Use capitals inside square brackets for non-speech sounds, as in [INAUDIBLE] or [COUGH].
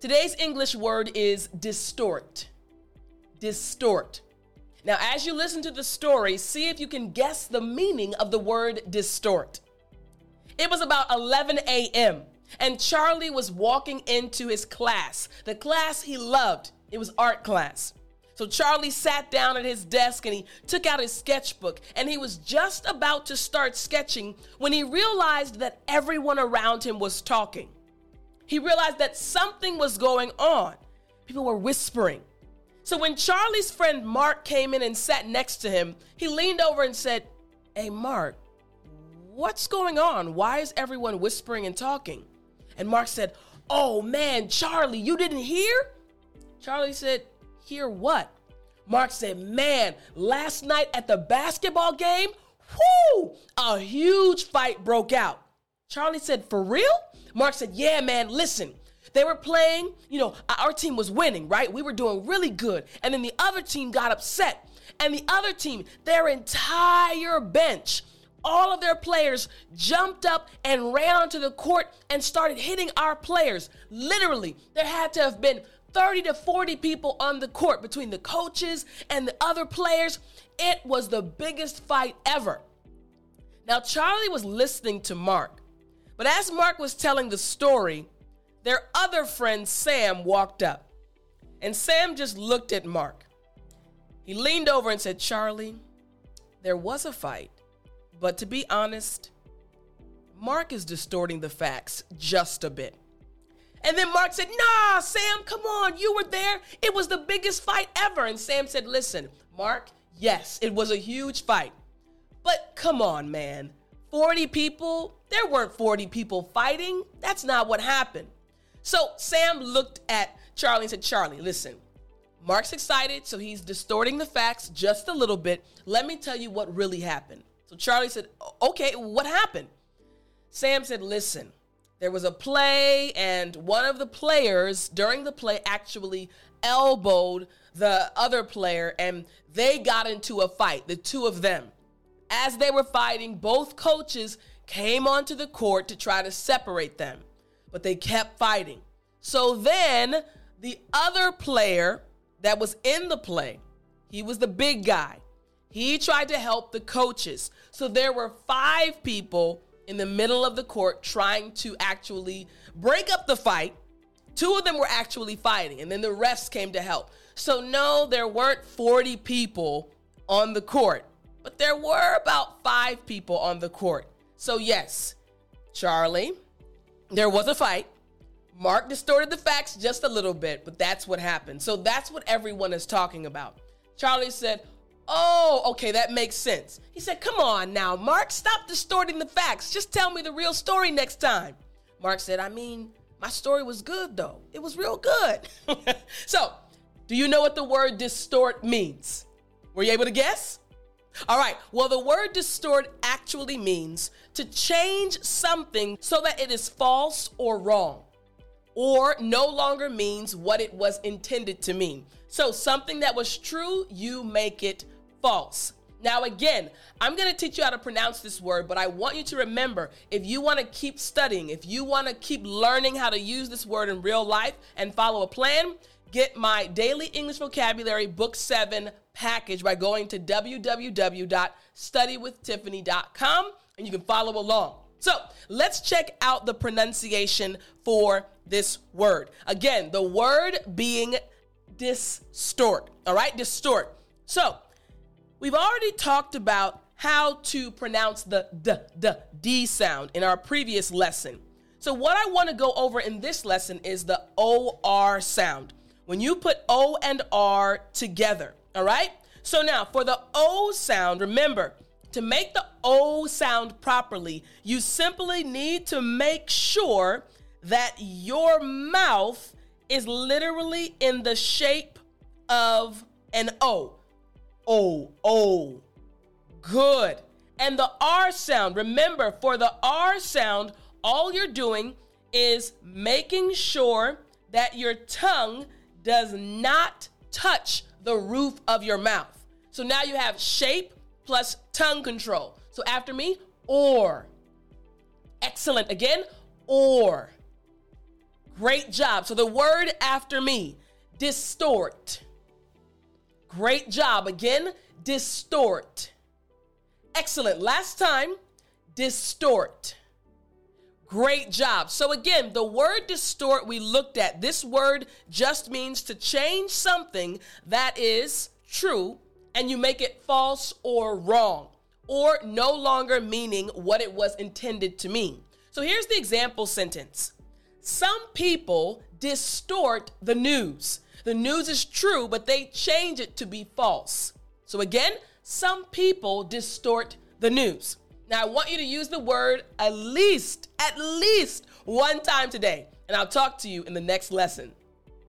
Today's English word is distort. Distort. Now, as you listen to the story, see if you can guess the meaning of the word distort. It was about 11 a.m., and Charlie was walking into his class, the class he loved. It was art class. So Charlie sat down at his desk and he took out his sketchbook and he was just about to start sketching when he realized that everyone around him was talking. He realized that something was going on. People were whispering. So when Charlie's friend Mark came in and sat next to him, he leaned over and said, Hey, Mark, what's going on? Why is everyone whispering and talking? And Mark said, Oh man, Charlie, you didn't hear? Charlie said, Hear what? Mark said, Man, last night at the basketball game, whoo, a huge fight broke out. Charlie said, For real? Mark said, Yeah, man, listen. They were playing, you know, uh, our team was winning, right? We were doing really good. And then the other team got upset. And the other team, their entire bench, all of their players jumped up and ran onto the court and started hitting our players. Literally, there had to have been 30 to 40 people on the court between the coaches and the other players. It was the biggest fight ever. Now, Charlie was listening to Mark, but as Mark was telling the story, their other friend Sam walked up. And Sam just looked at Mark. He leaned over and said, Charlie, there was a fight, but to be honest, Mark is distorting the facts just a bit. And then Mark said, Nah, Sam, come on, you were there. It was the biggest fight ever. And Sam said, Listen, Mark, yes, it was a huge fight. But come on, man. 40 people? There weren't 40 people fighting. That's not what happened. So Sam looked at Charlie and said, Charlie, listen, Mark's excited, so he's distorting the facts just a little bit. Let me tell you what really happened. So Charlie said, Okay, what happened? Sam said, Listen, there was a play, and one of the players during the play actually elbowed the other player, and they got into a fight, the two of them. As they were fighting, both coaches came onto the court to try to separate them, but they kept fighting. So then the other player that was in the play, he was the big guy. He tried to help the coaches. So there were five people in the middle of the court trying to actually break up the fight. Two of them were actually fighting, and then the refs came to help. So, no, there weren't 40 people on the court, but there were about five people on the court. So, yes, Charlie, there was a fight. Mark distorted the facts just a little bit, but that's what happened. So, that's what everyone is talking about. Charlie said, Oh, okay, that makes sense. He said, Come on now, Mark, stop distorting the facts. Just tell me the real story next time. Mark said, I mean, my story was good though. It was real good. [LAUGHS] so, do you know what the word distort means? Were you able to guess? All right, well, the word distort actually means to change something so that it is false or wrong, or no longer means what it was intended to mean. So, something that was true, you make it false. Now, again, I'm going to teach you how to pronounce this word, but I want you to remember if you want to keep studying, if you want to keep learning how to use this word in real life and follow a plan, get my daily English vocabulary book seven package by going to www.studywithtiffany.com and you can follow along. So let's check out the pronunciation for this word. Again, the word being distort. All right, distort. So We've already talked about how to pronounce the d, d, d sound in our previous lesson. So, what I want to go over in this lesson is the OR sound. When you put O and R together, all right? So, now for the O sound, remember to make the O sound properly, you simply need to make sure that your mouth is literally in the shape of an O. O, O. Good. And the R sound, remember, for the R sound, all you're doing is making sure that your tongue does not touch the roof of your mouth. So now you have shape plus tongue control. So after me, or. Excellent. Again, or. Great job. So the word after me, distort. Great job. Again, distort. Excellent. Last time, distort. Great job. So, again, the word distort we looked at, this word just means to change something that is true and you make it false or wrong or no longer meaning what it was intended to mean. So, here's the example sentence Some people distort the news. The news is true, but they change it to be false. So, again, some people distort the news. Now, I want you to use the word at least, at least one time today, and I'll talk to you in the next lesson.